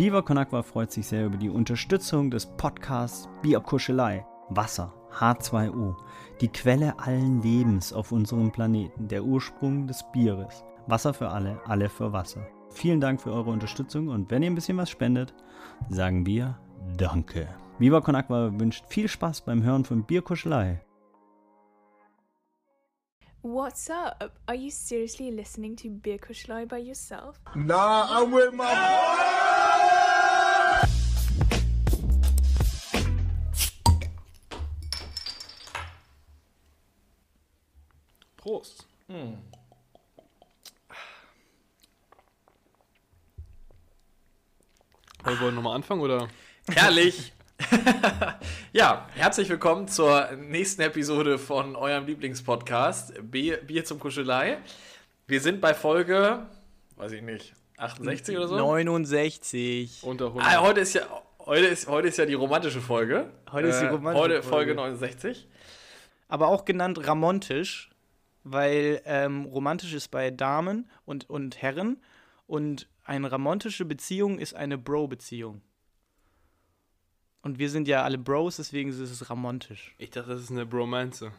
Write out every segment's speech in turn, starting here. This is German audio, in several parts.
Viva Con Agua freut sich sehr über die Unterstützung des Podcasts Bierkuschelei. Wasser, H2O, die Quelle allen Lebens auf unserem Planeten, der Ursprung des Bieres. Wasser für alle, alle für Wasser. Vielen Dank für eure Unterstützung und wenn ihr ein bisschen was spendet, sagen wir Danke. Viva Con Agua wünscht viel Spaß beim Hören von Bierkuschelei. What's up? Are you seriously listening to Beer Kuschlei by yourself? Nah, I'm with my. Prost. Wollen wir nochmal anfangen oder? Herrlich! ja, herzlich willkommen zur nächsten Episode von eurem Lieblingspodcast Bier, zum Kuschelei. Wir sind bei Folge, weiß ich nicht, 68 oder so? 69. Unter 100. Ah, heute ist ja heute ist, heute ist ja die romantische Folge. Äh, Heute ist die romantische Heute Folge Folge. 69. Aber auch genannt ramontisch, weil ähm, romantisch ist bei Damen und, und Herren und eine ramontische Beziehung ist eine Bro-Beziehung. Und wir sind ja alle Bros, deswegen ist es ramontisch. Ich dachte, das ist eine Bromance.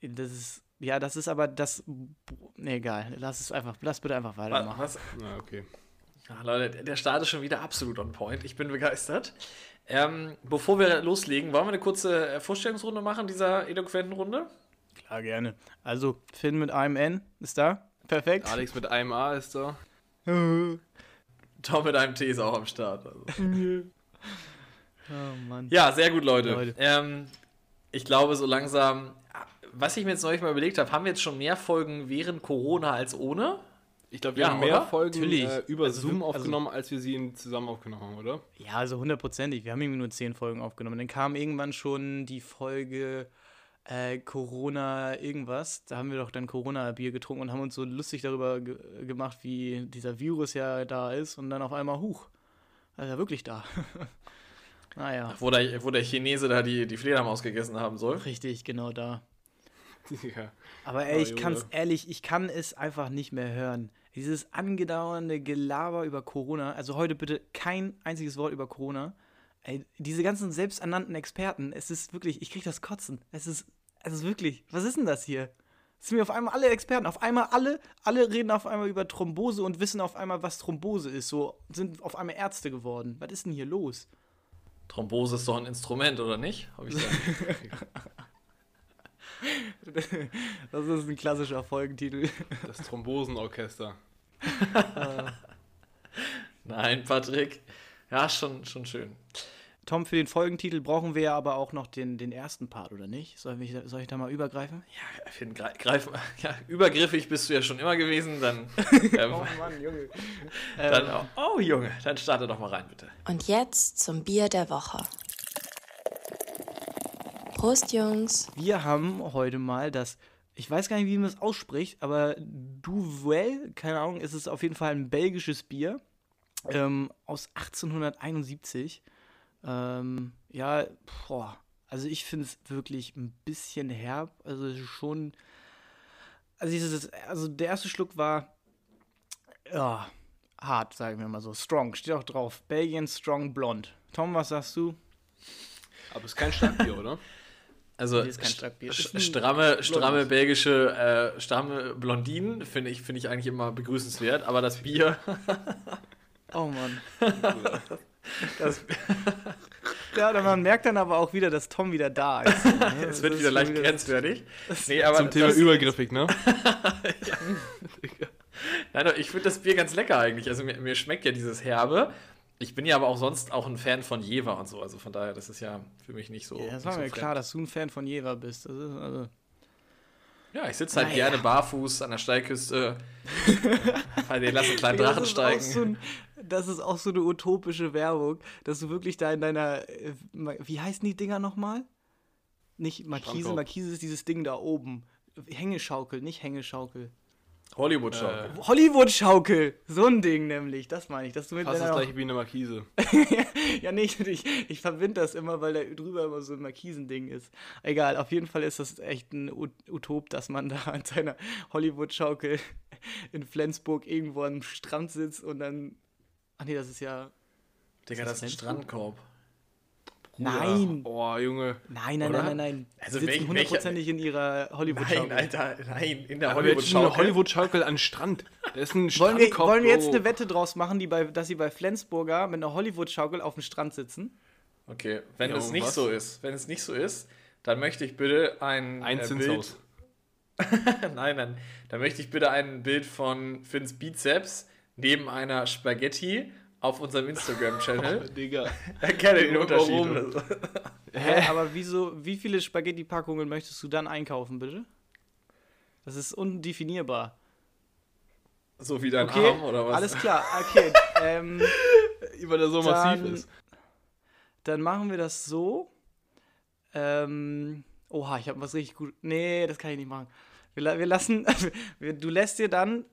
Das ist, ja, das ist aber das, nee, egal, lass es einfach, lass bitte einfach weitermachen. was? Na, okay. Ja, Leute, der Start ist schon wieder absolut on point. Ich bin begeistert. Ähm, bevor wir loslegen, wollen wir eine kurze äh, Vorstellungsrunde machen, dieser eloquenten Runde? Klar, gerne. Also, Finn mit einem N ist da, perfekt. Alex mit einem A ist da. Tom mit einem T ist auch am Start. Also. Oh Mann. Ja, sehr gut, Leute. Leute. Ähm, ich glaube, so langsam, was ich mir jetzt neulich mal überlegt habe, haben wir jetzt schon mehr Folgen während Corona als ohne? Ich glaube, wir Ja, haben mehr oder? Folgen äh, über Also Zoom also- aufgenommen, als wir sie in- zusammen aufgenommen haben, oder? Ja, also hundertprozentig. Wir haben irgendwie nur zehn Folgen aufgenommen. Dann kam irgendwann schon die Folge äh, Corona irgendwas. Da haben wir doch dann Corona-Bier getrunken und haben uns so lustig darüber ge gemacht, wie dieser Virus ja da ist. Und dann auf einmal, huch, ist ja wirklich da. naja, Wo der, wo der Chinese da die, die Fledermaus gegessen haben soll. richtig, genau da. ja. Aber ey, Oh, ich Junge. kann's ehrlich, ich kann es einfach nicht mehr hören. Dieses angedauernde Gelaber über Corona, also heute bitte kein einziges Wort über Corona. Ey, diese ganzen selbsternannten Experten, es ist wirklich, ich krieg das Kotzen. Es ist, ist wirklich, was ist denn das hier? Sind mir auf einmal alle Experten, auf einmal alle, alle reden auf einmal über Thrombose und wissen auf einmal, was Thrombose ist. So sind auf einmal Ärzte geworden. Was ist denn hier los? Thrombose ist doch ein Instrument, oder nicht? Hab ich. Das ist ein klassischer Folgentitel. Das Thrombosenorchester. Nein, Patrick. Ja, schon, schon schön. Tom, für den Folgentitel brauchen wir ja aber auch noch den, den ersten Part, oder nicht? Soll ich, soll ich da mal übergreifen? Ja, Finn, greif, greif, ja, übergriffig bist du ja schon immer gewesen, dann, ähm, Mann, Junge. dann oh, Junge, dann starte doch mal rein, bitte. Und jetzt zum Bier der Woche. Prost, Jungs. Wir haben heute mal das, ich weiß gar nicht, wie man es ausspricht, aber Duvel, keine Ahnung, ist es auf jeden Fall ein belgisches Bier ähm, aus 1871. Ähm, ja, boah, also ich finde es wirklich ein bisschen herb, also es ist schon, also dieses, also der erste Schluck war, ja, hart, sagen wir mal so, strong, steht auch drauf, Belgien Strong Blond. Tom, was sagst du? Aber es ist kein Starkbier, oder? Also stramme, stramme belgische, äh, stramme Blondinen finde ich, finde ich eigentlich immer begrüßenswert, aber das Bier, Oh Mann. das, Ja, man merkt dann aber auch wieder, dass Tom wieder da ist. es wird wieder leicht grenzwertig. Nee, aber Zum Thema das, übergriffig, ne? nein, doch, ich finde das Bier ganz lecker eigentlich. Also mir, mir schmeckt ja dieses Herbe. Ich bin ja aber auch sonst auch ein Fan von Jever und so. Also von daher, das ist ja für mich nicht so. Ja, das war mir fremd. klar, dass du ein Fan von Jever bist. Das ist also Ja, ich sitze halt Naja. gerne barfuß an der Steilküste. Weil die lassen einen kleinen Drachen steigen. So ein, das ist auch so eine utopische Werbung, dass du wirklich da in deiner, äh, wie heißen die Dinger nochmal? Nicht Markise. Markise ist dieses Ding da oben. Hängeschaukel, nicht Hängeschaukel. Hollywood-Show. Äh, Hollywood-Schaukel, so ein Ding nämlich, das meine ich. Dass du mit fast das deiner- gleiche wie eine Markise. ja, nee, ich, ich, ich verbinde das immer, weil da drüber immer so ein Markisending ist. Egal, auf jeden Fall ist das echt ein Ut- Utop, dass man da an seiner Hollywood-Schaukel in Flensburg irgendwo am Strand sitzt und dann Ach nee, das ist ja. Digga, das ist ein Strandkorb. Nein! Oh, Junge. Nein, nein, Oder? nein, nein, nein. Also Sie sitzen hundertprozentig in ihrer hollywood Nein, Alter, nein, in der Hollywood-Schaukel. Hollywood-Schaukel an Strand. Das ist ein Wollen wir, wollen wir jetzt Bro. eine Wette draus machen, die bei, dass sie bei Flensburger mit einer Hollywood-Schaukel auf dem Strand sitzen? Okay, wenn Ja, es nicht was? so ist, wenn es nicht so ist, dann möchte ich bitte ein, Ein äh, Zinshaus. Bild. nein, nein, dann möchte ich bitte ein Bild von Finns Bizeps neben einer Spaghetti auf unserem Instagram-Channel. Digga. Erkenne den Unterschied. Hä? Aber wieso, wie viele Spaghetti-Packungen möchtest du dann einkaufen, bitte? Das ist undefinierbar. So wie dein Okay, Arm oder was? alles klar. Okay, ähm, Weil der so massiv Dann- ist. dann machen wir das so. Ähm, oha, ich habe was richtig gut. Nee, das kann ich nicht machen. Wir, wir lassen, du lässt dir dann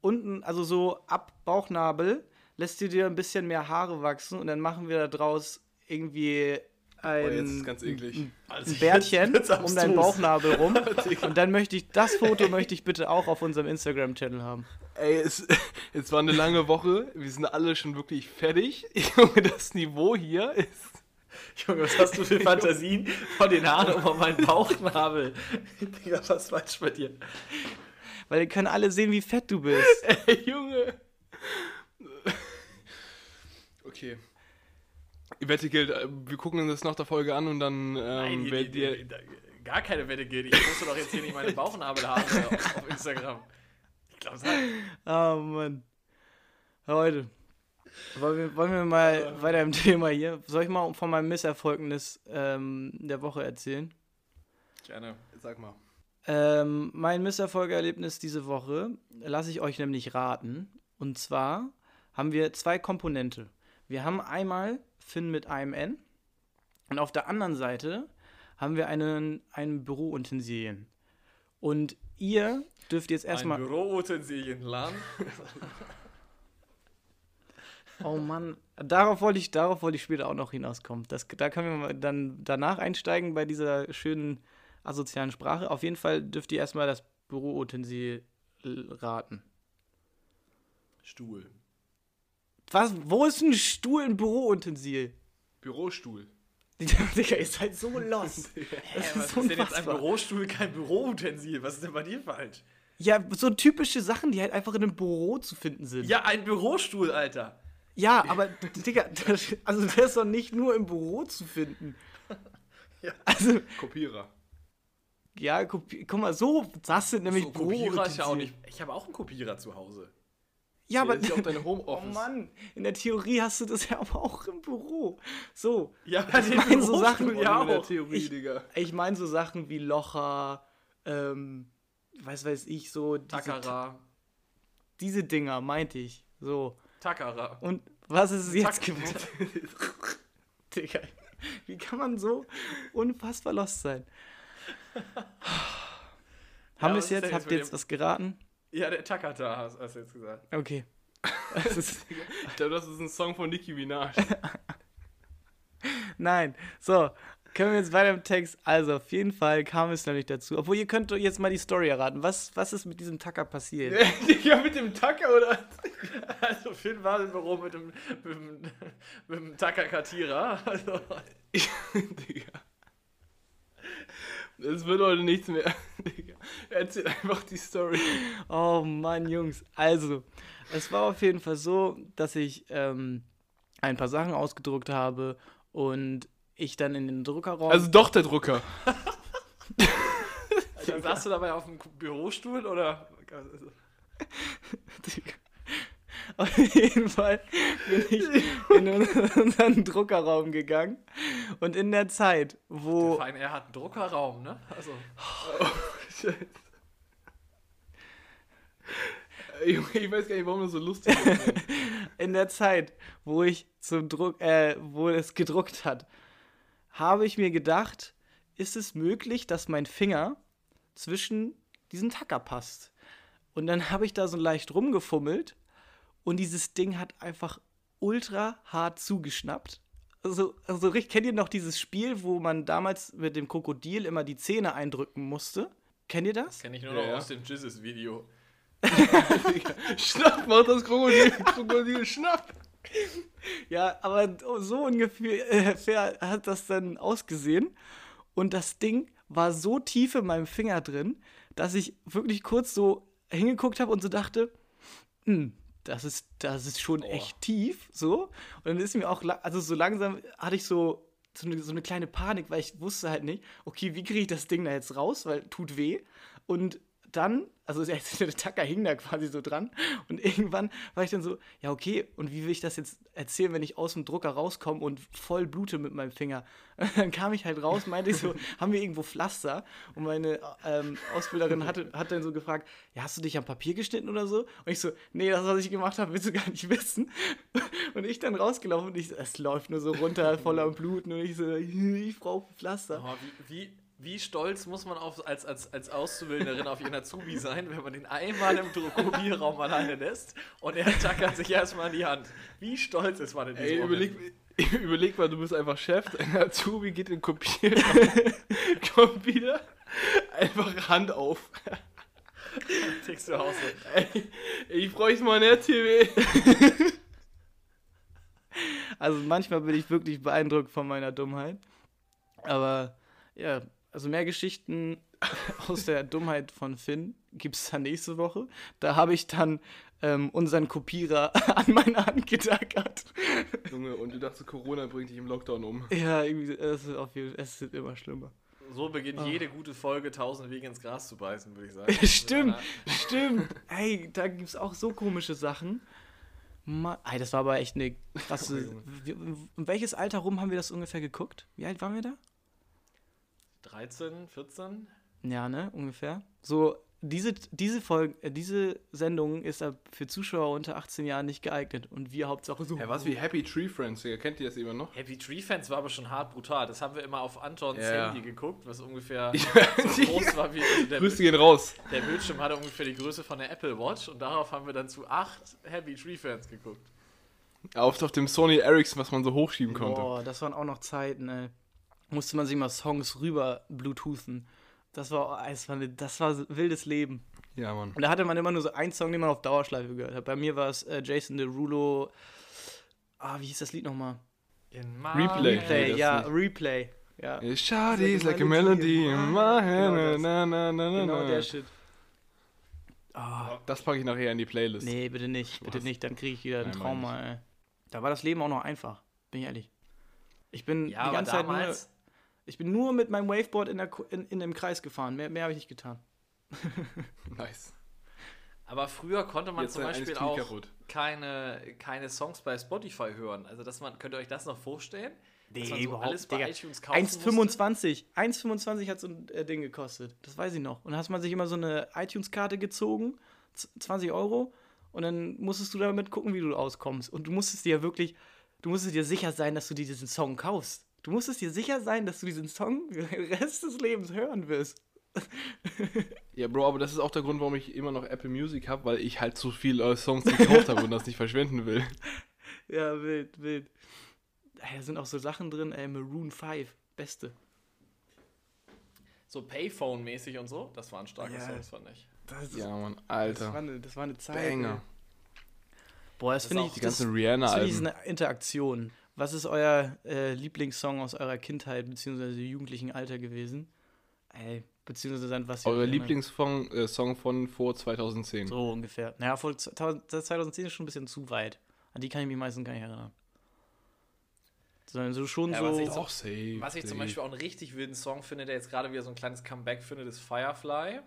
unten, also so ab Bauchnabel, lässt du dir ein bisschen mehr Haare wachsen und dann machen wir da draus irgendwie ein, Oh, jetzt ist ganz eklig. Also ein Bärtchen jetzt wird's um deinen. Bauchnabel rum. und dann möchte ich, das Foto möchte ich bitte auch auf unserem Instagram-Channel haben. Ey, es, es war eine lange Woche. Wir sind alle schon wirklich fertig. Junge, das Niveau hier ist. Junge, was hast du für Fantasien von den Haaren um meinen Bauchnabel? Digga, was falsch bei dir? Weil die können alle sehen, wie fett du bist. Ey, Junge. Okay. Die Wette gilt. äh, Wir gucken uns das nach der Folge an und dann ähm, Nein, die, die, die, die, gar keine Wette gilt. Ich musste doch jetzt hier nicht meine Bauchnabelhaare auf, auf Instagram. Ich glaube, das Oh Mann. Leute. Wollen wir, wollen wir mal weiter im Thema hier? Soll ich mal von meinem Misserfolgnis ähm, der Woche erzählen? gerne. Sag mal. Ähm, mein Misserfolgerlebnis diese Woche lasse ich euch nämlich raten. Und zwar haben wir zwei Komponente. Wir haben einmal Finn mit einem N und auf der anderen Seite haben wir einen, einen Büroutensilien. Und ihr dürft jetzt Ein erstmal. Büroutensilien-Laden. Oh Mann, darauf wollte ich, darauf wollte ich später auch noch hinauskommen. Das, da können wir mal dann danach einsteigen bei dieser schönen asozialen Sprache. Auf jeden Fall dürft ihr erstmal das Büroutensil raten. Stuhl. Was? Wo ist ein Stuhl ein Büroutensil? Bürostuhl. Digga, ihr seid so lost. Das was ist ist denn jetzt ein. Bürostuhl, kein Büroutensil? Was ist denn bei dir falsch? Ja, so typische Sachen, die halt einfach in einem Büro zu finden sind. Ja, ein Bürostuhl, Alter. Ja, aber Digga, das, also der ist doch nicht nur im Büro zu finden. Ja. Also, Kopierer. ja, guck, guck mal, so, das sind nämlich So, Kopierer ist ja auch nicht. Ich habe auch einen Kopierer zu Hause. Ja, aber Das ist ja auch deine Oh Homeoffice. Mann, in der Theorie hast du das ja aber auch im Büro. So, Ja, ich meine so Sachen, der auch. Theorie, Ich- Digga. ich meine so Sachen wie Locher, ähm, was weiß ich, so diese, Takara. diese Dinger meinte ich. So. Takara. Und was ist es jetzt geworden? Digga, wie kann man so unfassbar lost sein? Haben wir was es jetzt? Habt ihr jetzt was geraten? Ja, der Takata hast, hast du jetzt gesagt. Okay. Ist, Ich glaube, das ist ein Song von Nicki Minaj. Nein. So, können wir jetzt weiter im Text. Also, auf jeden Fall kam es nämlich dazu. Obwohl, ihr könnt jetzt mal die Story erraten. Was, was ist mit diesem Tacker passiert? Digga, mit dem Tacker oder? Also Finn war im Büro mit dem, mit dem, mit dem Takakatira. Also, Digga. Es wird heute nichts mehr. Digga. Erzähl einfach die Story. Oh Mann, Jungs. Also, es war auf jeden Fall so, dass ich ähm, ein paar Sachen ausgedruckt habe und ich dann in den Druckerraum. Also doch der Drucker. also saßt du dabei auf dem Bürostuhl oder? Auf jeden Fall bin ich in unseren Druckerraum gegangen und in der Zeit, wo Fein, er hat einen Druckerraum, ne? Also, Ey, Junge, ich weiß gar nicht, warum das so lustig ist. in der Zeit, wo ich zum Druck, äh, wo es gedruckt hat, habe ich mir gedacht, ist es möglich, dass mein Finger zwischen diesen Tacker passt? Und dann habe ich da so leicht rumgefummelt und dieses Ding hat einfach ultra hart zugeschnappt. Also, also richtig- kennt ihr noch dieses Spiel, wo man damals mit dem Krokodil immer die Zähne eindrücken musste? Kennt ihr das? kenne ich nur Ja, noch aus dem Jizzes-Video. Schnapp, macht das Krokodil. Krokodil, schnapp. Ja, aber so ungefähr äh, hat das dann ausgesehen. Und das Ding war so tief in meinem Finger drin, dass ich wirklich kurz so hingeguckt habe und so dachte, hm, das ist, das ist schon echt tief, so. Und dann ist mir auch, also so langsam hatte ich so, so, eine, so eine kleine Panik, weil ich wusste halt nicht, okay, wie kriege ich das Ding da jetzt raus, weil tut weh. Und dann, also der, Tacker hing da quasi so dran und irgendwann war ich dann so, ja okay, und wie will ich das jetzt erzählen, wenn ich aus dem Drucker rauskomme und voll blute mit meinem Finger? Und dann kam ich halt raus, meinte ich so, haben wir irgendwo Pflaster? Und meine ähm, Ausbilderin hatte, hat dann so gefragt, ja, hast du dich am Papier geschnitten oder so? Und ich so, nee, das, was ich gemacht habe, willst du gar nicht wissen. Und ich dann rausgelaufen und ich so, es läuft nur so runter, voller Bluten und ich so, ich brauche Pflaster. Aber wie, wie, wie stolz muss man auf, als, als, als Auszubildenderin auf ihren Azubi sein, wenn man den einmal im Druckopierraum alleine lässt und er tackert sich erstmal in die Hand. Wie stolz ist man in diesem Ey, Moment? überleg, überleg mal, du bist einfach Chef, dein Azubi geht in den Kopierraum, kommt wieder, einfach Hand auf. Tickst du aus. Ey, ich bräuchte mal ein RTW. Also manchmal bin ich wirklich beeindruckt von meiner Dummheit. Aber ja, also mehr Geschichten aus der Dummheit von Finn gibt es dann nächste Woche. Da habe ich dann ähm, unseren Kopierer an meine Hand getackert. Junge, und du dachtest, Corona bringt dich im Lockdown um. Ja, irgendwie, es ist, auf jeden, es wird immer schlimmer. So beginnt Ah. jede gute Folge, tausend Wege ins Gras zu beißen, würde ich sagen. stimmt, stimmt. Ey, da gibt es auch so komische Sachen. Ma Ey, das war aber echt eine krasse. In welches Alter rum haben wir das ungefähr geguckt? Wie alt waren wir da? 13, 14? Ja, ne, ungefähr. So, diese, diese Folge, äh, diese Sendung ist für Zuschauer unter 18 Jahren nicht geeignet. Und wir Hauptsache so. Ja, was wie Happy Tree Friends, Digga, kennt ihr das immer noch? Happy Tree Fans war aber schon hart brutal. Das haben wir immer auf Antons Ja. Handy geguckt, was ungefähr so groß war wie also der, Grüße gehen raus. der Bildschirm hatte ungefähr die Größe von der Apple Watch und darauf haben wir dann zu acht Happy Tree Fans geguckt. Auf, auf dem Sony Ericsson, was man so hochschieben konnte. Boah, das waren auch noch Zeiten, ey. Musste man sich mal Songs rüber Bluetoothen. Das war, das war, das war wildes Leben. Ja, Mann. Und da hatte man immer nur so einen Song, den man auf Dauerschleife gehört hat. Bei mir war es äh, Jason Derulo. Ah, wie hieß das Lied nochmal? In Replay. Replay, das ja. Replay. Ja, Shawty's like a melody in my hand. Genau das. Na, na, na, na, genau na. der Shit. Ah, Das packe ich nachher in die Playlist. nee, bitte nicht, bitte nicht, dann kriege ich wieder ein Trauma, ey. Da war das Leben auch noch einfach, bin ich ehrlich. Ich bin Ja, die aber ganze Zeit nur, damals, ich bin nur mit meinem Waveboard in, der, in, in dem Kreis gefahren. Mehr, mehr habe ich nicht getan. Nice. aber früher konnte man Jetzt zum Beispiel auch kaputt. keine, keine Songs bei Spotify hören. Also dass man, könnt ihr euch das noch vorstellen? Dass man Nee, so überhaupt, alles bei Digga. iTunes kaufen musste? 1,25. 1,25 hat so ein äh, Ding gekostet. Das weiß ich noch. Und dann hast man sich immer so eine iTunes-Karte gezogen, z- 20 Euro, und dann musstest du damit gucken, wie du auskommst. Und du musstest dir ja wirklich, du musstest dir sicher sein, dass du dir diesen Song kaufst. Du musstest dir sicher sein, dass du diesen Song den Rest des Lebens hören wirst. Ja, Bro, aber das ist auch der Grund, warum ich immer noch Apple Music habe, weil ich halt zu viele äh, Songs gekauft habe und das nicht verschwenden will. Ja, wild, wild. Da sind auch so Sachen drin, ey, Maroon 5, beste. So Payphone-mäßig und so. Das waren starke Ja. Songs, fand ich. Das, ist, Ja, Mann, das, war, Alter. eine, das war eine Zeit. Banger. ey. Boah, das, Das finde ich. auch Die das- ganzen Das finde ich Rihanna-Alben. eine Interaktion. Was ist euer äh, Lieblingssong aus eurer Kindheit bzw. jugendlichen Alter gewesen? Ey, beziehungsweise dann was ihr Euer? Lieblingssong äh, Song von vor 2010. So ungefähr. Naja, vor 2000 2010 ist schon ein bisschen zu weit. An die kann ich mich meistens gar nicht erinnern. Sondern so schon Ja, so. was ich Doch, safe. Was ich zum safe. Beispiel auch einen richtig wilden Song finde, der jetzt gerade wieder so ein kleines Comeback findet, ist Firefly.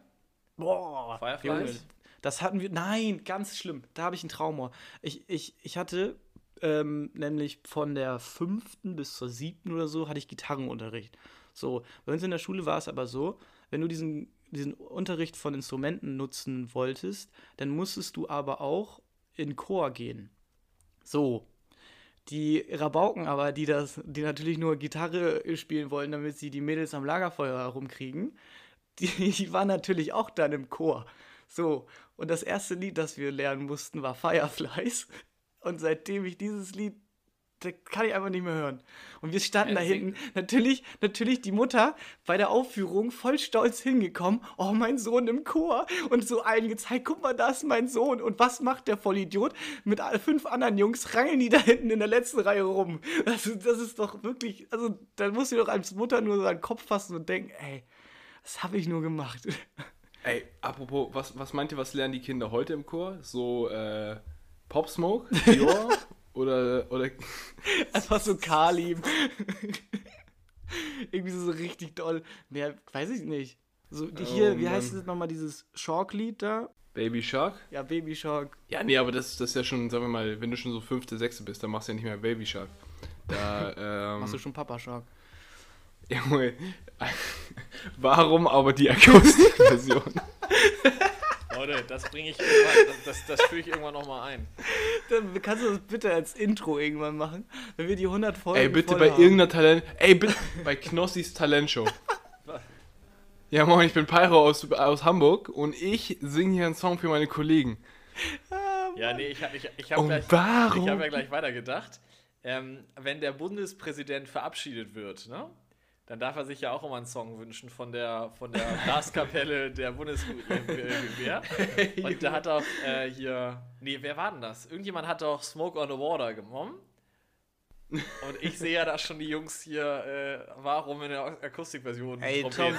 Boah? Junge, das hatten wir. Nein, ganz schlimm. Da habe ich einen Trauma. Ich, ich, ich hatte ähm, nämlich von der fünften bis zur siebten oder so hatte ich Gitarrenunterricht. So, bei uns in der Schule war es aber so, wenn du diesen, diesen Unterricht von Instrumenten nutzen wolltest, dann musstest du aber auch in Chor gehen. So. Die Rabauken aber, die das, die natürlich nur Gitarre spielen wollen, damit sie die Mädels am Lagerfeuer herumkriegen, die, die waren natürlich auch dann im Chor. So, und das erste Lied, das wir lernen mussten, war Fireflies. Und seitdem ich dieses Lied das kann ich einfach nicht mehr hören. Und wir standen Ja, da hinten. Natürlich, natürlich die Mutter bei der Aufführung voll stolz hingekommen. Oh, mein Sohn im Chor. Und so allen gezeigt, guck mal, da ist mein Sohn. Und was macht der Vollidiot? Mit all- fünf anderen Jungs rangeln die da hinten in der letzten Reihe rum. Das, ist- das ist doch wirklich, also da musst du doch als Mutter nur den Kopf fassen und denken, ey, das habe ich nur gemacht. Ey, apropos, was, was meint ihr, was lernen die Kinder heute im Chor? So, äh, Pop Smoke, Dior oder, oder Einfach so Kalim. Irgendwie so, so richtig doll. Nee, weiß ich nicht. So, die hier, Oh, wie heißt das nochmal, dieses Shark-Lied da? Baby Shark? Ja, Baby Shark. Ja, nee, aber das, das ist ja schon, sagen wir mal, wenn du schon so fünfte, sechste bist, dann machst du ja nicht mehr Baby Shark. Da, ähm, Machst du schon Papa Shark? Junge, warum aber die Akustikversion? Leute, das bringe ich irgendwann, das, das, führe ich irgendwann nochmal ein. Dann kannst du das bitte als Intro irgendwann machen, wenn wir die 100 Folgen Ey, bitte voll bei haben. irgendeiner Talent. Ey, bitte bei Knossis Talentshow. Ja, moin, ich bin Pyro aus, aus Hamburg und ich singe hier einen Song für meine Kollegen. Ja, nee, ich, ich, ich habe Und gleich, warum? ich hab ja gleich weitergedacht. Ähm, wenn der Bundespräsident verabschiedet wird, ne? Dann darf er sich ja auch immer einen Song wünschen von der, von der Blaskapelle der Bundeswehr. Und da hat doch äh, hier. Nee, wer war denn das? Irgendjemand hat doch Smoke on the Water genommen. Und ich sehe ja da schon die Jungs hier, äh, warum in der Akustikversion Ey, Tom.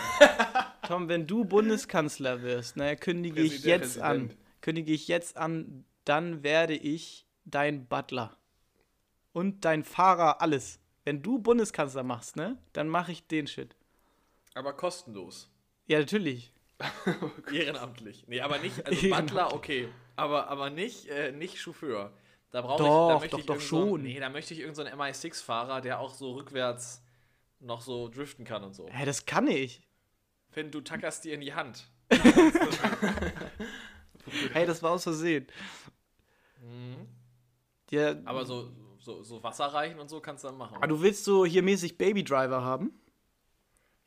Tom, wenn du Bundeskanzler wirst, ne, kündige ich Präsident, jetzt an, Präsident. kündige ich jetzt an, dann werde ich dein Butler. Und dein Fahrer, alles. Wenn du Bundeskanzler machst, ne, dann mache ich den Shit. Aber kostenlos. Ja, natürlich. Ehrenamtlich. Nee, aber nicht, also. Butler, okay. Aber, aber nicht, äh, nicht Chauffeur. Da brauche ich, Doch, da möchte doch, ich doch schon. Nee, da möchte ich irgendeinen so einen MI6-Fahrer, der auch so rückwärts noch so driften kann und so. Hä, das kann ich. Finn, du tackerst dir in die Hand. Hey, das war aus Versehen. Ja, Aber so, so, so Wasser reichen und so kannst du dann machen. aber du willst so hier mäßig Baby Driver haben?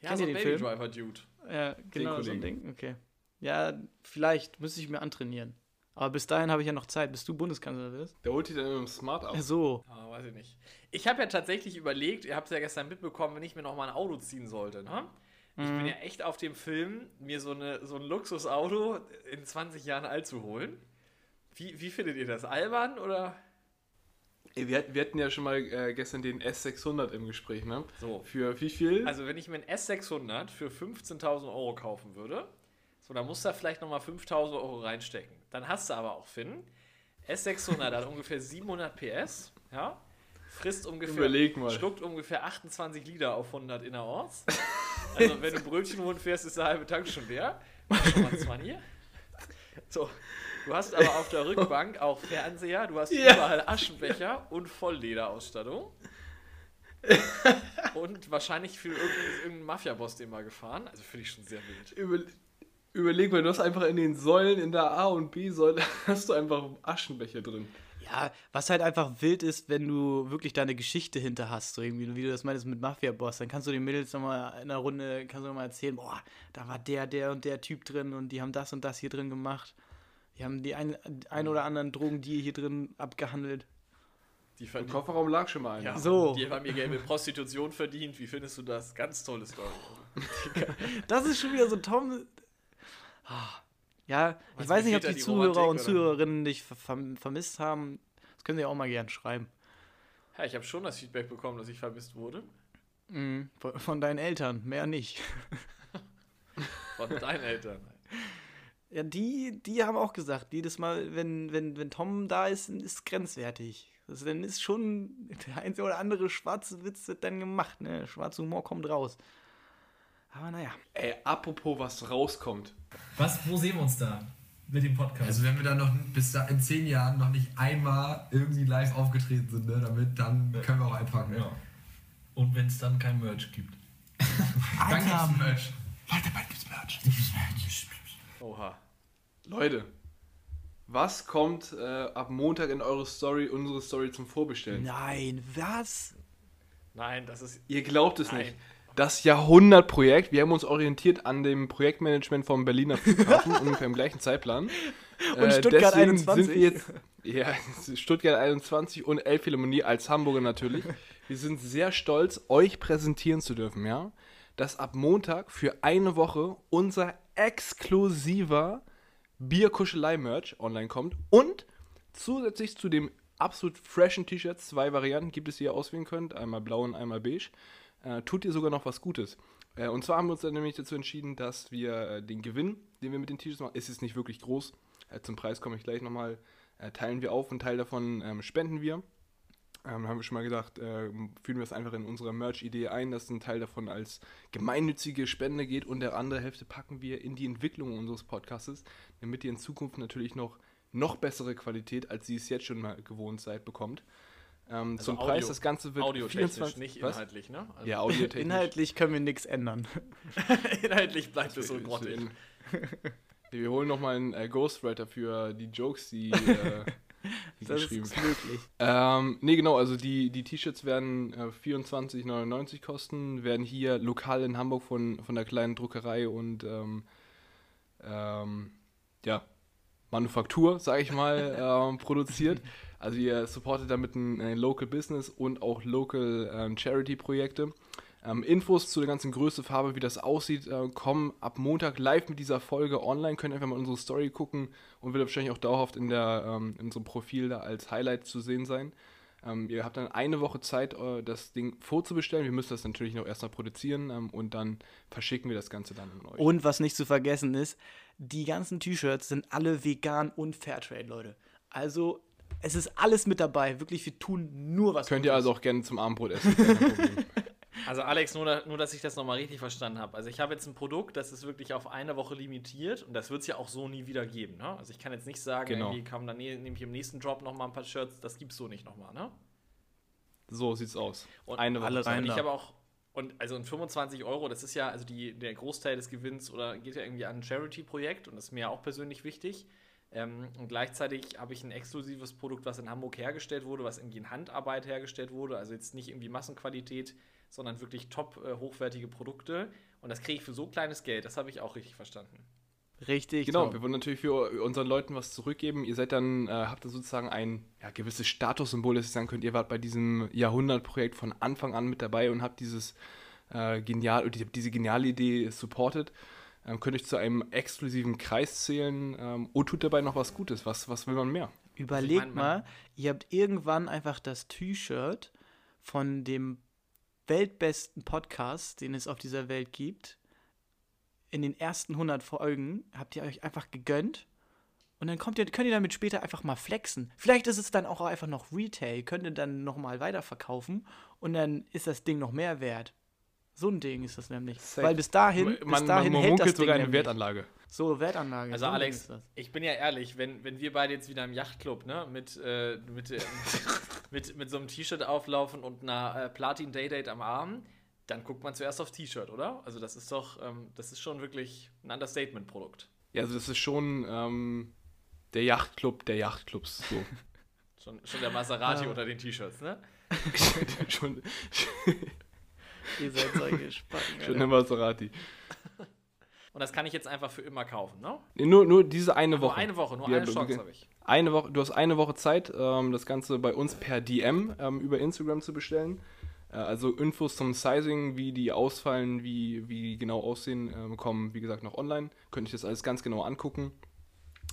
ja, kennt so Baby Film? Driver Dude. Ja, genau, so ein. Ding. Okay. Ja, vielleicht müsste ich mir antrainieren. Aber bis dahin habe ich ja noch Zeit, bis du Bundeskanzler wirst. Der holt die dann immer smart ab. Ja, so. Ah, weiß ich nicht. Ich habe ja tatsächlich überlegt, ihr habt es ja gestern mitbekommen, wenn ich mir noch mal ein Auto ziehen sollte, ne? Ich bin ja echt auf dem Film, mir so, eine, so ein Luxusauto in 20 Jahren alt zu holen. Wie, wie findet ihr das? Albern oder? Wir, hatten, wir hatten ja schon mal äh, gestern den S600 im Gespräch, ne? So. Für wie viel? Also, wenn ich mir einen S600 für 15.000 Euro kaufen würde, so, dann musst du da vielleicht nochmal 5.000 Euro reinstecken. Dann hast du aber auch, Finn, S600 hat ungefähr 700 PS, ja? Frisst ungefähr, Überleg mal. schluckt ungefähr 28 Liter auf 100 innerorts. Also, wenn du Brötchen holen fährst, ist der halbe Tank schon leer. Schon mal 20. So. Du hast aber auf der Rückbank auch Fernseher, du hast Ja. überall Aschenbecher und Volllederausstattung. Und wahrscheinlich für irgendeinen, irgendeinen Mafia-Boss den mal gefahren. Also finde ich schon sehr wild. Über, überleg mal, du hast einfach in den Säulen, in der A- und B-Säule, hast du einfach Aschenbecher drin. Ja, was halt einfach wild ist, wenn du wirklich da eine Geschichte hinter hast, so irgendwie, wie du das meintest mit Mafia-Boss, dann kannst du den Mädels nochmal in einer Runde, kannst du noch mal erzählen, boah, da war der, der und der Typ drin und die haben das und das hier drin gemacht. Die haben die ein, ein oder anderen Drogen, die hier drin abgehandelt. Die, Im Kofferraum lag schon mal einer. ja, So. die haben ihr Geld mit Prostitution verdient. Wie findest du das? Ganz tolle Story. Das ist schon wieder so Tom. Ah, Ja, ich weiß nicht, ob die die Zuhörer und? Zuhörerinnen dich ver verm- vermisst haben. Das können sie auch mal gern schreiben. Ja, ich habe schon das Feedback bekommen, dass ich vermisst wurde. Mhm. Von, von deinen Eltern, mehr nicht. Von deinen Eltern. Ja, die, die haben auch gesagt, jedes Mal, wenn, wenn, wenn Tom da ist, ist grenzwertig. Also dann ist schon der einzige oder andere schwarze Witz wird dann gemacht, ne? Schwarzer Humor kommt raus. Aber naja. Ey, apropos was rauskommt. Was, wo sehen wir uns da mit dem Podcast? Also wenn wir dann noch bis da in zehn Jahren noch nicht einmal irgendwie live aufgetreten sind, ne, damit, dann können wir auch einpacken. ja. Und wenn es dann kein Merch gibt. Dann gibt's Merch. Leute, bald gibt's Merch. Oha. Leute, was kommt äh, ab Montag in eure Story, unsere Story zum Vorbestellen? Nein, was? Nein, das ist. Ihr glaubt es Nein. nicht. Das Jahrhundertprojekt, wir haben uns orientiert an dem Projektmanagement vom Berliner Flughafen, ungefähr im gleichen Zeitplan. Und Stuttgart deswegen 21. Sind wir jetzt, ja, Stuttgart 21 und Elbphilharmonie als Hamburger natürlich. Wir sind sehr stolz, euch präsentieren zu dürfen, ja. Dass ab Montag für eine Woche unser exklusiver Bierkuschelei-Merch online kommt. Und zusätzlich zu dem absolut freshen T-Shirt, zwei Varianten gibt es, die ihr auswählen könnt. Einmal blau und einmal beige. Äh, tut ihr sogar noch was Gutes. Äh, und zwar haben wir uns dann nämlich dazu entschieden, dass wir äh, den Gewinn, den wir mit den T-Shirts machen, ist jetzt nicht wirklich groß. Äh, zum Preis komme ich gleich nochmal. Äh, teilen wir auf, einen Teil davon ähm, spenden wir. Ähm, haben wir schon mal gesagt, äh, führen wir es einfach in unsere Merch-Idee ein, dass ein Teil davon als gemeinnützige Spende geht und der andere Hälfte packen wir in die Entwicklung unseres Podcasts, damit ihr in Zukunft natürlich noch, noch bessere Qualität, als ihr es jetzt schon mal gewohnt seid, bekommt. Ähm, Also zum Audio- Preis, das Ganze wird Audiotechnisch, 24 nicht was? inhaltlich, ne? Also Ja, audiotechnisch. Inhaltlich können wir nichts ändern. inhaltlich bleibt es so grottig. Wir holen nochmal einen äh, Ghostwriter für die Jokes, die, äh, die Das geschrieben ist möglich. Ähm, nee, genau, also die, die T-Shirts werden äh, 24,99 kosten, werden hier lokal in Hamburg von, von der kleinen Druckerei und ähm, ähm, ja, Manufaktur, sage ich mal, ähm, produziert. Also ihr supportet damit ein, ein Local Business und auch Local ähm, Charity-Projekte. Ähm, Infos zu der ganzen Größe, Farbe, wie das aussieht, äh, kommen ab Montag live mit dieser Folge online. Könnt ihr einfach mal unsere Story gucken und wird wahrscheinlich auch dauerhaft in, der, ähm, in unserem Profil da als Highlight zu sehen sein. Ähm, ihr habt dann eine Woche Zeit, äh, das Ding vorzubestellen. Wir müssen das natürlich noch erstmal produzieren ähm, und dann verschicken wir das Ganze dann an euch. Und was nicht zu vergessen ist, die ganzen T-Shirts sind alle vegan und Fairtrade, Leute. Also, es ist alles mit dabei. Wirklich, wir tun nur was Könnt ihr also auch gerne zum Abendbrot essen. Also Alex, nur, nur dass ich das nochmal richtig verstanden habe. Also ich habe jetzt ein Produkt, das ist wirklich auf eine Woche limitiert und das wird es ja auch so nie wieder geben. Ne? Also ich kann jetzt nicht sagen, Genau. irgendwie kam dann ne- nehme ich im nächsten Drop nochmal ein paar Shirts, das gibt's so nicht nochmal, ne? so sieht's aus. Und Eine Woche. Und ich habe auch, und also in 25 Euro, das ist ja, also die, der Großteil des Gewinns oder geht ja irgendwie an ein Charity-Projekt und das ist mir auch persönlich wichtig. Ähm, und gleichzeitig habe ich ein exklusives Produkt, was in Hamburg hergestellt wurde, was irgendwie in Handarbeit hergestellt wurde, also jetzt nicht irgendwie Massenqualität, sondern wirklich top äh, hochwertige Produkte. Und das kriege ich für so kleines Geld, das habe ich auch richtig verstanden. Richtig. Genau, top. wir wollen natürlich für unseren Leuten was zurückgeben. Ihr seid dann, äh, habt dann sozusagen ein ja, gewisses Statussymbol, dass ihr sagen könnt, ihr wart bei diesem Jahrhundertprojekt von Anfang an mit dabei und habt dieses äh, genial, die, diese geniale Idee supported. Ähm, könnt euch zu einem exklusiven Kreis zählen ähm, und tut dabei noch was Gutes. Was, was will man mehr? Überlegt Also ich mein, man- mal, ihr habt irgendwann einfach das T-Shirt von dem weltbesten Podcast, den es auf dieser Welt gibt. In den ersten 100 Folgen habt ihr euch einfach gegönnt. Und dann kommt ihr, könnt ihr damit später einfach mal flexen. Vielleicht ist es dann auch einfach noch Retail, könnt ihr dann nochmal weiterverkaufen und dann ist das Ding noch mehr wert. So ein Ding ist das nämlich. Safe. Weil bis dahin, bis man, dahin man hält das Ding sogar eine nämlich. Wertanlage. So, Wertanlage. Also so Alex, ich bin ja ehrlich, wenn, wenn wir beide jetzt wieder im Yachtclub, ne, mit, äh, mit, äh, mit, mit so einem T-Shirt auflaufen und einer äh, Platin Daydate am Arm, dann guckt man zuerst aufs T-Shirt, oder? Also das ist doch, ähm, das ist schon wirklich ein Understatement-Produkt. Ja, also das ist schon ähm, der Yachtclub der Yachtclubs. So. Schon, schon der Maserati unter den T-Shirts, ne? schon, Ihr seid solche Spacken. schon der Maserati. Und das kann ich jetzt einfach für immer kaufen, ne? Nee, nur, nur diese eine Nur Woche. eine Woche, nur Wir- eine Chance habe ich. Eine Woche, du hast eine Woche Zeit, ähm, das Ganze bei uns per DM ähm, über Instagram zu bestellen. Äh, also Infos zum Sizing, wie die ausfallen, wie, wie die genau aussehen, ähm, kommen, wie gesagt, noch online. Könnt ihr das alles ganz genau angucken.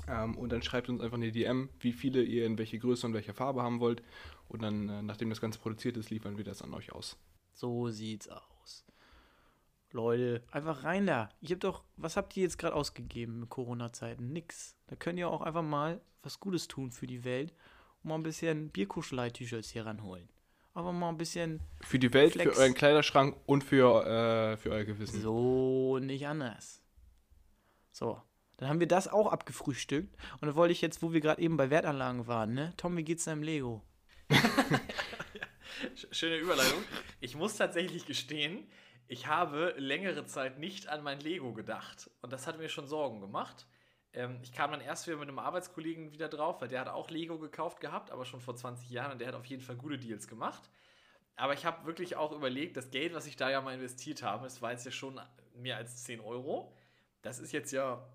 Ähm, und dann schreibt uns einfach eine DM, wie viele ihr in welche Größe und welcher Farbe haben wollt. Und dann, äh, nachdem das Ganze produziert ist, liefern wir das an euch aus. So sieht's aus. Leute, einfach rein da. Ihr habt doch, was habt ihr jetzt gerade ausgegeben in Corona-Zeiten? Nix. Da könnt ihr auch einfach mal was Gutes tun für die Welt und mal ein bisschen Bierkuschelei-T-Shirts hier ranholen. Aber mal ein bisschen Für die Welt, Flex. für euren Kleiderschrank und für, äh, für euer Gewissen. so nicht anders. So, dann haben wir das auch abgefrühstückt. Und dann wollte ich jetzt, wo wir gerade eben bei Wertanlagen waren, ne? Tom, wie geht's deinem Lego? Sch- Schöne Überleitung. Ich muss tatsächlich gestehen, ich habe längere Zeit nicht an mein Lego gedacht. Und das hat mir schon Sorgen gemacht. Ähm, ich kam dann erst wieder mit einem Arbeitskollegen wieder drauf, weil der hat auch Lego gekauft gehabt, aber schon vor 20 Jahren und der hat auf jeden Fall gute Deals gemacht. Aber ich habe wirklich auch überlegt, das Geld, was ich da ja mal investiert habe, das war jetzt ja schon mehr als 10 Euro. Das ist jetzt ja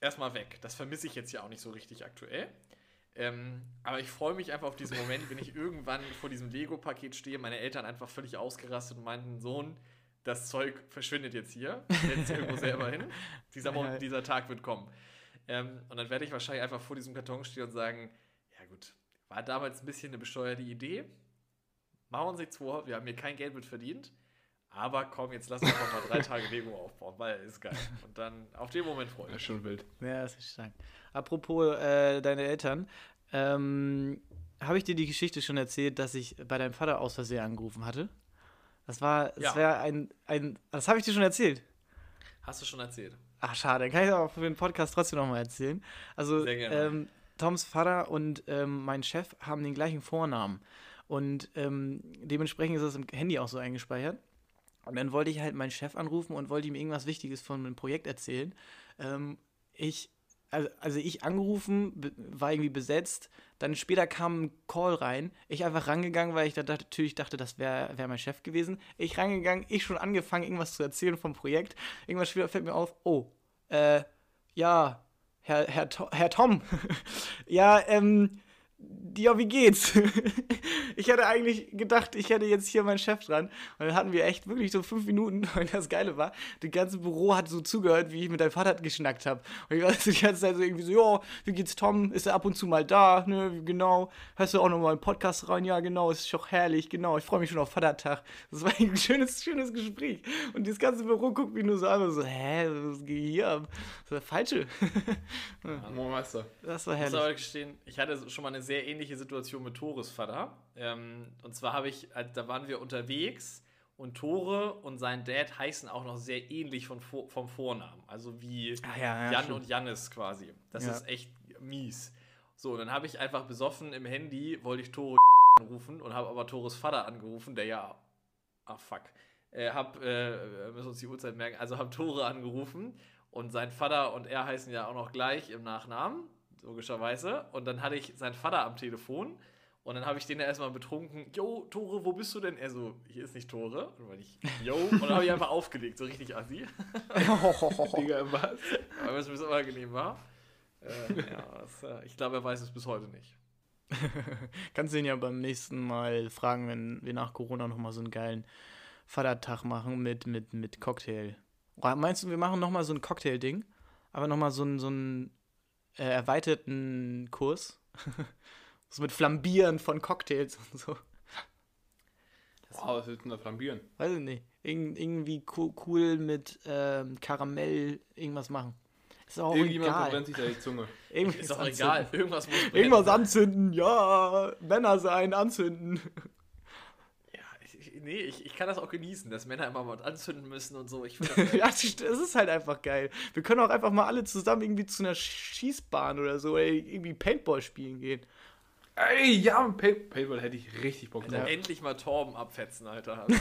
erstmal weg. Das vermisse ich jetzt ja auch nicht so richtig aktuell. Ähm, aber ich freue mich einfach auf diesen Moment, wenn ich irgendwann vor diesem Lego-Paket stehe, meine Eltern einfach völlig ausgerastet und meinten, Sohn, das Zeug verschwindet jetzt hier, jetzt irgendwo selber hin. Dieser, Moment, dieser Tag wird kommen. Ähm, und dann werde ich wahrscheinlich einfach vor diesem Karton stehen und sagen, ja gut, war damals ein bisschen eine besteuerte Idee. Machen wir uns nichts vor, wir haben hier kein Geld mit verdient. Aber komm, jetzt lass uns einfach mal drei Tage Lego aufbauen, weil ist geil. Und dann auf den Moment freue ich Das mich. ist schon wild. Ja, das ist stark. Apropos äh, deine Eltern, ähm, habe ich dir die Geschichte schon erzählt, dass ich bei deinem Vater aus Versehen angerufen hatte? Das war, das Ja. wäre ein, ein, das habe ich dir schon erzählt. Hast du schon erzählt? Ach, schade, dann kann ich aber für den Podcast trotzdem nochmal erzählen. Also, Sehr gerne. ähm, Toms Vater und ähm, mein Chef haben den gleichen Vornamen. Und ähm, dementsprechend ist das im Handy auch so eingespeichert. Und dann wollte ich halt meinen Chef anrufen und wollte ihm irgendwas Wichtiges von einem Projekt erzählen. Ähm, ich, also, also ich angerufen, war irgendwie besetzt. Dann später kam ein Call rein. Ich einfach rangegangen, weil ich da natürlich dachte, das wäre wär mein Chef gewesen. Ich rangegangen, ich schon angefangen, irgendwas zu erzählen vom Projekt. Irgendwas später fällt mir auf, oh, äh, ja, Herr, Herr, Herr Tom. ja, ähm, ja, wie geht's? ich hätte eigentlich gedacht, ich hätte jetzt hier meinen Chef dran. Und dann hatten wir echt wirklich so fünf Minuten. Und das Geile war, das ganze Büro hat so zugehört, wie ich mit deinem Vater geschnackt habe. Und ich war so die ganze Zeit so irgendwie so, ja, wie geht's Tom? Ist er ab und zu mal da? Ne, genau. Hörst du auch noch mal einen Podcast rein? Ja, genau, ist doch herrlich, genau. Ich freue mich schon auf Vatertag. Das war ein schönes, schönes Gespräch. Und das ganze Büro guckt mich nur so an und so, hä, was geht hier ab? Das ist der Falsche. Moin Meister. Das war Ich muss herrlich. aber gestehen, ich hatte schon mal eine sehr ähnliche Situation mit Tores Vater. Ähm, und zwar habe ich, äh, da waren wir unterwegs und Tore und sein Dad heißen auch noch sehr ähnlich von, vom Vornamen. Also wie Ah, ja, ja, Jan stimmt. und Jannis quasi. Das Ja. ist echt mies. So, und dann habe ich einfach besoffen im Handy, wollte ich Tore anrufen und habe aber Tores Vater angerufen, der ja. Ah, fuck. Äh, hab, äh, wir müssen uns die Uhrzeit merken, also hab Tore angerufen und sein Vater und er heißen ja auch noch gleich im Nachnamen, logischerweise. Und dann hatte ich seinen Vater am Telefon und dann habe ich den ja erstmal betrunken, yo, Tore, wo bist du denn? Er so, hier ist nicht Tore. Und dann ich, yo, und dann habe ich einfach aufgelegt, so richtig assi. Digga, was? Weil es ein bisschen unangenehm war. Äh, ja, das, äh, ich glaube, er weiß es bis heute nicht. Kannst du ihn ja beim nächsten Mal fragen, wenn wir nach Corona nochmal so einen geilen Vatertag machen mit, mit, mit Cocktail. Meinst du, wir machen nochmal so ein Cocktail-Ding? Aber nochmal so einen, so einen äh, erweiterten Kurs? so mit Flambieren von Cocktails und so. Wow, was willst du denn da flambieren? Weiß ich nicht. Irgend, irgendwie co cool mit ähm, Karamell irgendwas machen. Ist auch Irgendjemand egal. verbrennt sich da die Zunge. Ist Irgendwas doch anzünden. egal, irgendwas muss. Irgendwas anzünden, ja. Männer sein, anzünden. Ja, nee, ich, ich kann das auch genießen, dass Männer immer was anzünden müssen und so. Ich finde das ja, das ist halt einfach geil. Wir können auch einfach mal alle zusammen irgendwie zu einer Schießbahn oder so, oder irgendwie Paintball spielen gehen. Ey, ja, Pay Paintball hätte ich richtig Bock drauf. endlich mal Torben abfetzen, Alter.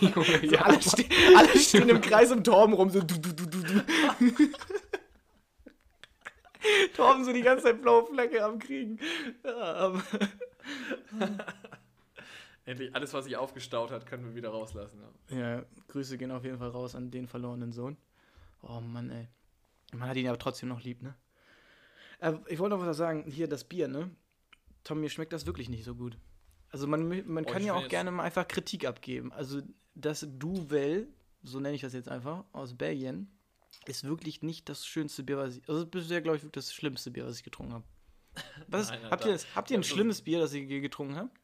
Also, mal. So, alle, ste alle stehen im Kreis um Torben rum, so du, du, du, du, du. Torben so die ganze Zeit blaue Flecke am Kriegen. Ja, aber endlich alles, was sich aufgestaut hat, können wir wieder rauslassen. Ja. ja, Grüße gehen auf jeden Fall raus an den verlorenen Sohn. Oh Mann, ey. Man hat ihn aber trotzdem noch lieb, ne? Äh, ich wollte noch was sagen. Hier, das Bier, ne? Tom, mir schmeckt das wirklich nicht so gut. Also man, man Oh, kann ich ja auch gerne mal einfach Kritik abgeben. Also das Duvel, so nenne ich das jetzt einfach, aus Belgien, ist wirklich nicht das schönste Bier, was ich. Also bisher, glaube ich, wirklich das schlimmste Bier, was ich getrunken habe. Was ist, Nein, habt, ihr das, habt ihr ein schlimmes Bier, das ihr ge- getrunken habt?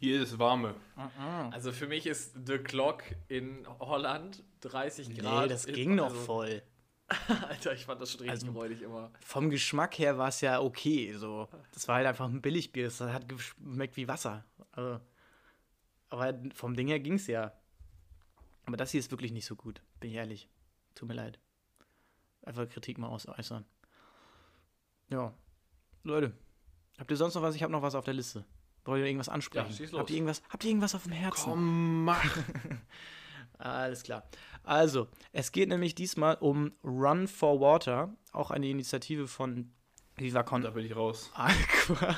Hier ist es warme. Also für mich ist The Clock in Holland 30 Grad. Nee, das in- ging noch also, voll. Alter, ich fand das schon richtig Also- räudig immer. Vom Geschmack her war es ja okay. So. Das war halt einfach ein Billigbier. Das hat geschmeckt wie Wasser. Also, aber vom Ding her ging es ja. Aber das hier ist wirklich nicht so gut, bin ich ehrlich. Tut mir leid. Einfach Kritik mal aus äußern. Ja. Leute, habt ihr sonst noch was? Ich habe noch was auf der Liste. Wollt ihr irgendwas ansprechen? Ja, schieß los. Habt ihr irgendwas, habt ihr irgendwas auf dem Herzen? Komm, mach. Alles klar. Also, es geht nämlich diesmal um Run for Water, auch eine Initiative von Viva Con Da bin ich raus. Aqua.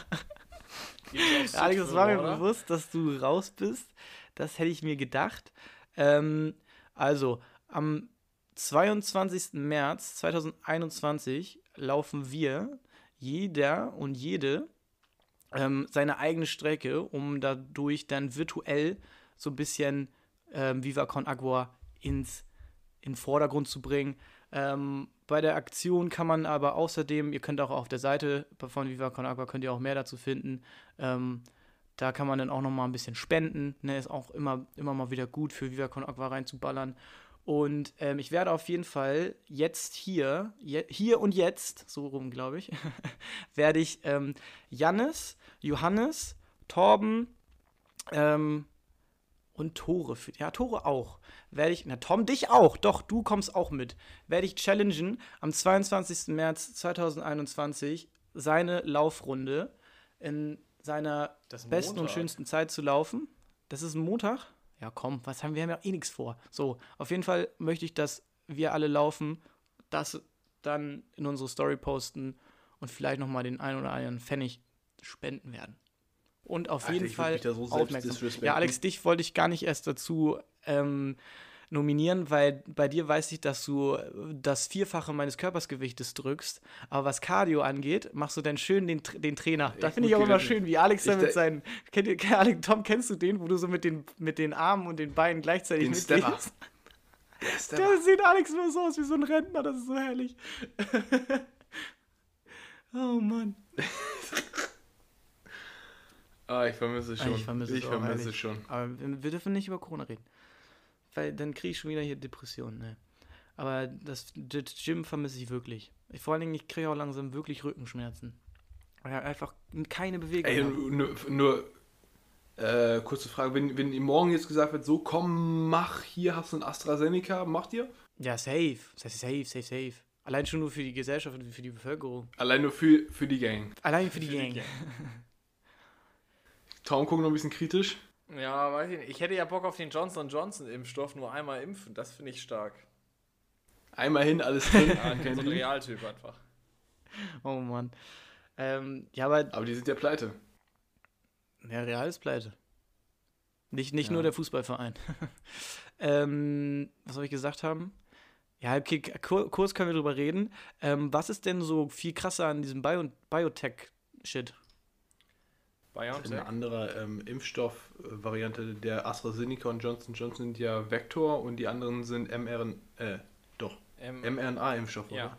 Alex, es war mir Water? bewusst, dass du raus bist. Das hätte ich mir gedacht. Ähm, also, am 22. März 2021 laufen wir, jeder und jede, ähm, seine eigene Strecke, um dadurch dann virtuell so ein bisschen ähm, Viva Con Agua ins in den Vordergrund zu bringen. Ähm, bei der Aktion kann man aber außerdem, ihr könnt auch auf der Seite von Viva Con Agua könnt ihr auch mehr dazu finden. Ähm, da kann man dann auch noch mal ein bisschen spenden. Ne, ist auch immer, immer mal wieder gut für Viva Con Agua reinzuballern. Und ähm, ich werde auf jeden Fall jetzt hier, je, hier und jetzt, so rum glaube ich, werde ich ähm, Jannis, Johannes, Torben ähm, und Tore, für, ja, Tore auch, werde ich, na Tom, dich auch, doch, du kommst auch mit, werde ich challengen, am 22. März 2021 seine Laufrunde in seiner besten und Montag. schönsten Zeit zu laufen. Das ist ein Montag? Ja, komm, was haben wir haben ja eh nichts vor. So, auf jeden Fall möchte ich, dass wir alle laufen, das dann in unsere Story posten und vielleicht nochmal den einen oder anderen Pfennig spenden werden. Und auf Alter, jeden Fall so aufmerksam. Ja, Alex, dich wollte ich gar nicht erst dazu ähm, nominieren, weil bei dir weiß ich, dass du äh, das Vierfache meines Körpersgewichtes drückst. Aber was Cardio angeht, machst du dann schön den, den Trainer. Da finde ich auch immer schön, wie Alex da Ich mit seinen. Kennt ihr, Alex, Tom, kennst du den, wo du so mit den, mit den Armen und den Beinen gleichzeitig Den mitgehst? Der der sieht Alex immer so aus wie so ein Rentner, das ist so herrlich. oh Mann. Ah, ich vermisse es schon. Ich vermisse es auch, vermisse schon. Aber wir dürfen nicht über Corona reden. Weil dann kriege ich schon wieder hier Depressionen, ne? Aber das, das Gym vermisse ich wirklich. Ich, vor allen Dingen, ich kriege auch langsam wirklich Rückenschmerzen. Weil einfach keine Bewegung Ey, nur, nur äh, kurze Frage, wenn, wenn ihr morgen jetzt gesagt wird, so komm, mach, hier hast du ein AstraZeneca, macht ihr? Ja, safe. Safe, safe, safe, safe. Allein schon nur für die Gesellschaft und für die Bevölkerung. Allein nur für, für die Gang. Allein für die Gang. Tom guckt noch ein bisschen kritisch. Ja, weiß ich nicht. Ich hätte ja Bock auf den Johnson Johnson Impfstoff, nur einmal impfen. Das finde ich stark. Einmal hin, alles drin. Ja, ich bin so ein. Realtyp einfach. Oh Mann. Ähm, ja, aber Aber die sind ja pleite. Ja, Real ist pleite. Nicht, nicht Ja. nur der Fußballverein. ähm, was soll ich gesagt haben? Ja, okay, kur- kurz können wir drüber reden. Ähm, was ist denn so viel krasser an diesem Bio Biotech-Shit? Eine BioNTech? andere ähm, Impfstoff-Variante der AstraZeneca und Johnson Johnson sind ja Vektor und die anderen sind mRNA, äh, doch, mRNA-Impfstoffe, ja. oder?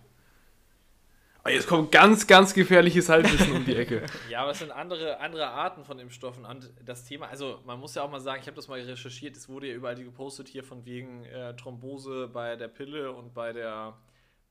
Ah, jetzt kommt ganz, ganz gefährliches Halbwissen um die Ecke. Ja, aber es sind andere, andere Arten von Impfstoffen. Und das Thema, also man muss ja auch mal sagen, ich habe das mal recherchiert, es wurde ja überall gepostet hier von wegen äh, Thrombose bei der Pille und bei der,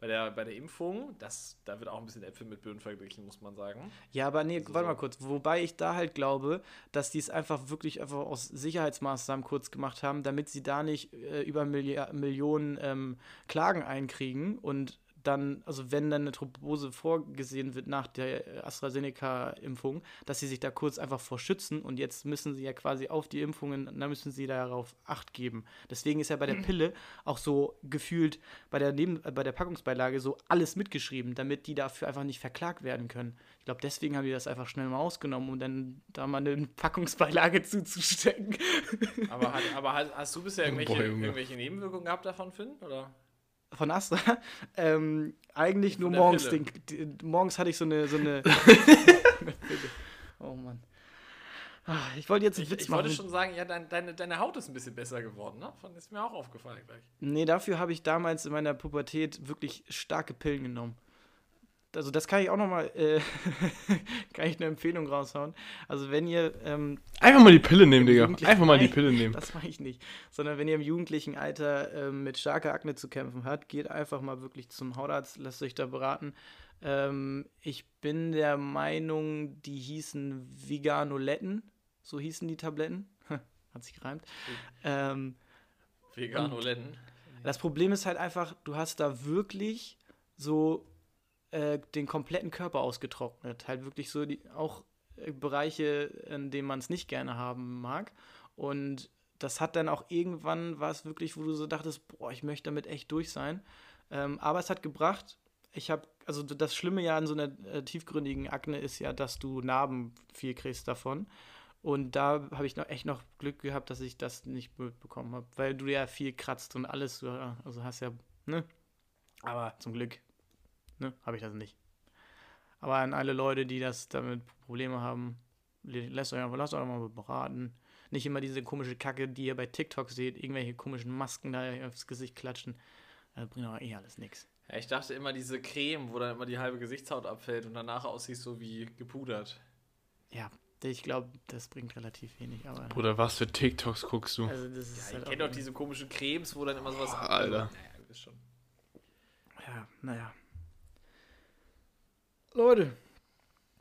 bei der, bei der Impfung. Das, da wird auch ein bisschen Äpfel mit Birnen verglichen, muss man sagen. Ja, aber nee, Also warte mal kurz. Wobei ich da halt glaube, dass die es einfach wirklich einfach aus Sicherheitsmaßnahmen kurz gemacht haben, damit sie da nicht äh, über Millia Millionen ähm, Klagen einkriegen und dann, also wenn dann eine Thrombose vorgesehen wird nach der AstraZeneca-Impfung, dass sie sich da kurz einfach vor schützen und jetzt müssen sie ja quasi auf die Impfungen, da müssen sie darauf Acht geben. Deswegen ist ja bei der Pille auch so gefühlt bei der, Neben äh, bei der Packungsbeilage so alles mitgeschrieben, damit die dafür einfach nicht verklagt werden können. Ich glaube, deswegen haben die das einfach schnell mal ausgenommen, um dann da mal eine Packungsbeilage zuzustecken. Aber, hat, aber hat, hast du bisher irgendwelche, Boah, Junge. irgendwelche Nebenwirkungen gehabt davon, Finn? Oder? Von Astra? Ähm, eigentlich nur morgens. Den, die, morgens hatte ich so eine. So eine oh Mann. Ah, Ich wollte jetzt einen Ich, ich machen. wollte schon sagen, ja, dein, deine, deine Haut ist ein bisschen besser geworden, ne? Von, ist mir auch aufgefallen gleich. Nee, dafür habe ich damals in meiner Pubertät wirklich starke Pillen genommen. Also das kann ich auch nochmal, äh, kann ich eine Empfehlung raushauen. Also wenn ihr, ähm, Einfach mal die Pille nehmen, Digga. Einfach mal die Pille nehmen. das mache ich nicht, sondern wenn ihr im jugendlichen Alter ähm, mit starker Akne zu kämpfen habt, geht einfach mal wirklich zum Hautarzt, lasst euch da beraten. Ähm, ich bin der Meinung, die hießen Viganoletten, so hießen die Tabletten. Hat sich gereimt. Ähm, Veganoletten. das Problem ist halt einfach, du hast da wirklich so äh, den kompletten Körper ausgetrocknet. Halt wirklich so die, auch äh, Bereiche, in denen man es nicht gerne haben mag. Und das hat dann auch irgendwann war es wirklich, wo du so dachtest, boah, ich möchte damit echt durch sein. Ähm, aber es hat gebracht. Ich habe, also das Schlimme ja an so einer äh, tiefgründigen Akne ist ja, dass du Narben viel kriegst davon. Und da habe ich noch echt noch Glück gehabt, dass ich das nicht mitbekommen habe, weil du ja viel kratzt und alles, du, also hast ja Ne? Aber zum Glück ne, habe ich das nicht. Aber an alle Leute, die das damit Probleme haben, lasst euch einfach, lasst euch mal beraten. Nicht immer diese komische Kacke, die ihr bei TikTok seht, irgendwelche komischen Masken da aufs Gesicht klatschen. Das bringt aber eh alles nichts. Ja, ich dachte immer, diese Creme, wo dann immer die halbe Gesichtshaut abfällt und danach aussieht so wie gepudert. Ja, ich glaube, das bringt relativ wenig. Aber Bruder, was für TikToks guckst du? also das ist Ja, halt ich kenne auch- doch diese komischen Cremes, wo dann immer sowas. Boah, Alter. Naja, ihr wisst schon. Ja, naja. Leute,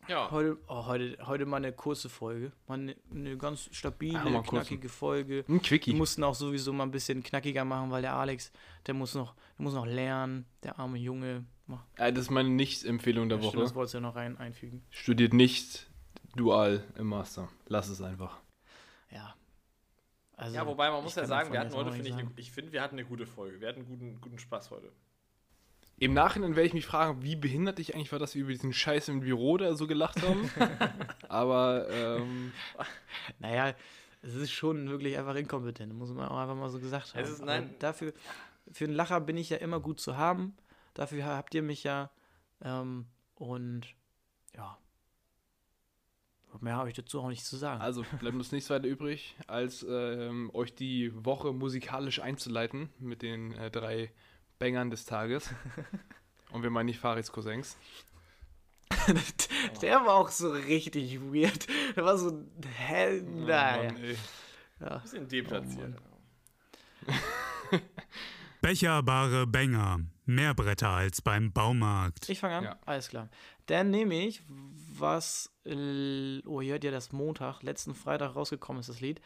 Ja. heute, oh, heute, heute mal eine kurze Folge. Mal eine, eine ganz stabile, Ja, knackige Folge. Ein Quickie. Wir mussten auch sowieso mal ein bisschen knackiger machen, weil der Alex, der muss noch, der muss noch lernen, der arme Junge. Ja, das ist meine Nicht-Empfehlung der stimmt, Woche. das wolltest du ja noch rein einfügen. Studiert nicht dual im Master. Lass es einfach. Ja. Also, Ja, wobei man muss ich ja sagen, wir hatten heute, finde ich, ich finde, wir hatten eine gute Folge. Wir hatten guten, guten Spaß heute. Im Nachhinein werde ich mich fragen, wie behindert ich eigentlich war, dass wir über diesen Scheiß im Büro da so gelacht haben. Aber ähm, Naja, es ist schon wirklich einfach inkompetent, muss man auch einfach mal so gesagt haben. Es ist- Aber nein. dafür, für einen Lacher bin ich ja immer gut zu haben. Dafür habt ihr mich ja. Ähm, und ja. Mehr habe ich dazu auch nicht zu sagen. also bleibt uns nichts weiter übrig, als ähm, euch die Woche musikalisch einzuleiten mit den äh, drei Bängern des Tages. Und wir meinen nicht Farids Cousins. Der war auch so richtig weird. Der war so, hä, naja. Mann, ey. ja. Bisschen deplatziert. Becherbare Bänger. Mehr Bretter als beim Baumarkt. Ich fange an? Ja. Alles klar. Dann nehme ich, was, oh, ihr hört ja das Montag, letzten Freitag rausgekommen ist das Lied.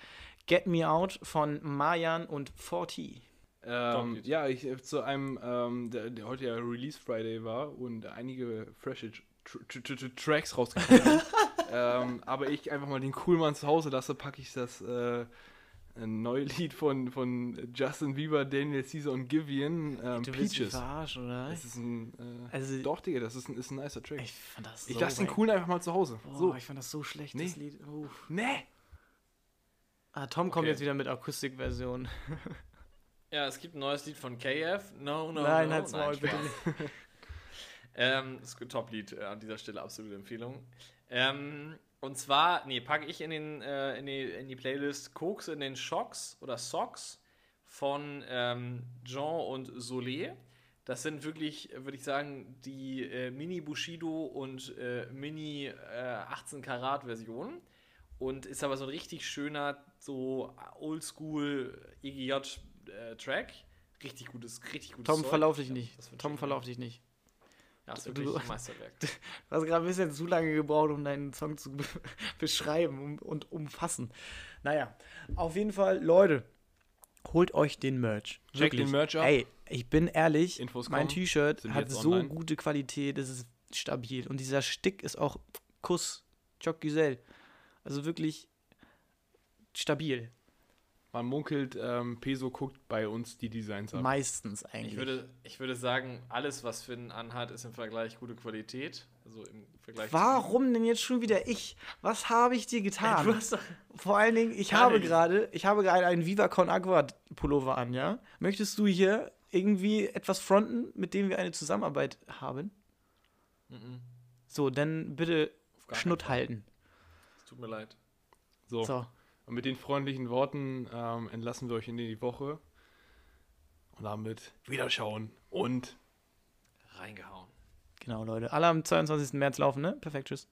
Get Me Out von Mayan und 40. Ähm, ja, ich äh, zu einem, ähm, der, der heute ja Release Friday war und einige frische Tr Tr Tr Tr Tracks rausgekommen sind. ähm, aber ich einfach mal den Coolmann zu Hause lasse, packe ich das äh, neue Lied von, von Justin Bieber, Daniel Caesar und Givian, ähm, Du Peaches. verarschen, oder? Das ist ein, äh, Also- doch, Digga, das ist ein, ist ein nicer Track. Ich Ich, fand das lasse den Coolen einfach mal zu Hause. Boah, so. ich fand das so schlecht, Nee. das Lied. Uff. Nee. Ah, Tom kommt Okay. jetzt wieder mit Akustikversion. Ja, es gibt ein neues Lied von KF. No, no, Nein, no. halt's Maul, bitte ähm, das ist ein Top-Lied äh, an dieser Stelle, absolute Empfehlung. Ähm, und zwar, nee, packe ich in, den, äh, in, die, in die Playlist Koks in den Shocks oder Socks von ähm, Jean und Solé. Das sind wirklich, würde ich sagen, die äh, Mini Bushido und äh, Mini äh, 18 Karat Version. Und ist aber so ein richtig schöner, so oldschool EGJ äh, Track. Richtig gutes, richtig gutes Tom, Zeug. verlauf dich nicht. das Tom, verlauf dich nicht. Ja, ist Du- wirklich du- ein Meisterwerk. Du hast gerade ein bisschen zu lange gebraucht, um deinen Song zu be beschreiben und umfassen. Naja, auf jeden Fall, Leute, holt euch den Merch. Wirklich. den Merch ab. Ey, ich bin ehrlich, Infos mein. T-Shirt hat so online. gute Qualität, es ist stabil. Und dieser Stick ist auch Kuss, Choc Giselle. Also wirklich stabil. Man munkelt, ähm, Peso guckt bei uns die Designs ab. Meistens eigentlich. Ich würde, ich würde sagen, alles, was Finn anhat, ist im Vergleich gute Qualität. Also im Vergleich Warum denn jetzt schon wieder ich? Was habe ich dir getan? Du hast doch, Vor allen Dingen, ich habe gerade, ich habe gerade einen Viva Con Agua Pullover an, ja? Möchtest du hier irgendwie etwas fronten, mit dem wir eine Zusammenarbeit haben? Mhm. So, dann bitte Schnutt halten. Es tut mir leid. So. So. Und mit den freundlichen Worten ähm, entlassen wir euch in die Woche. Und damit Wiederschauen und Reingehauen. Genau, Leute. Alle am 22. März laufen, ne? Perfekt, tschüss.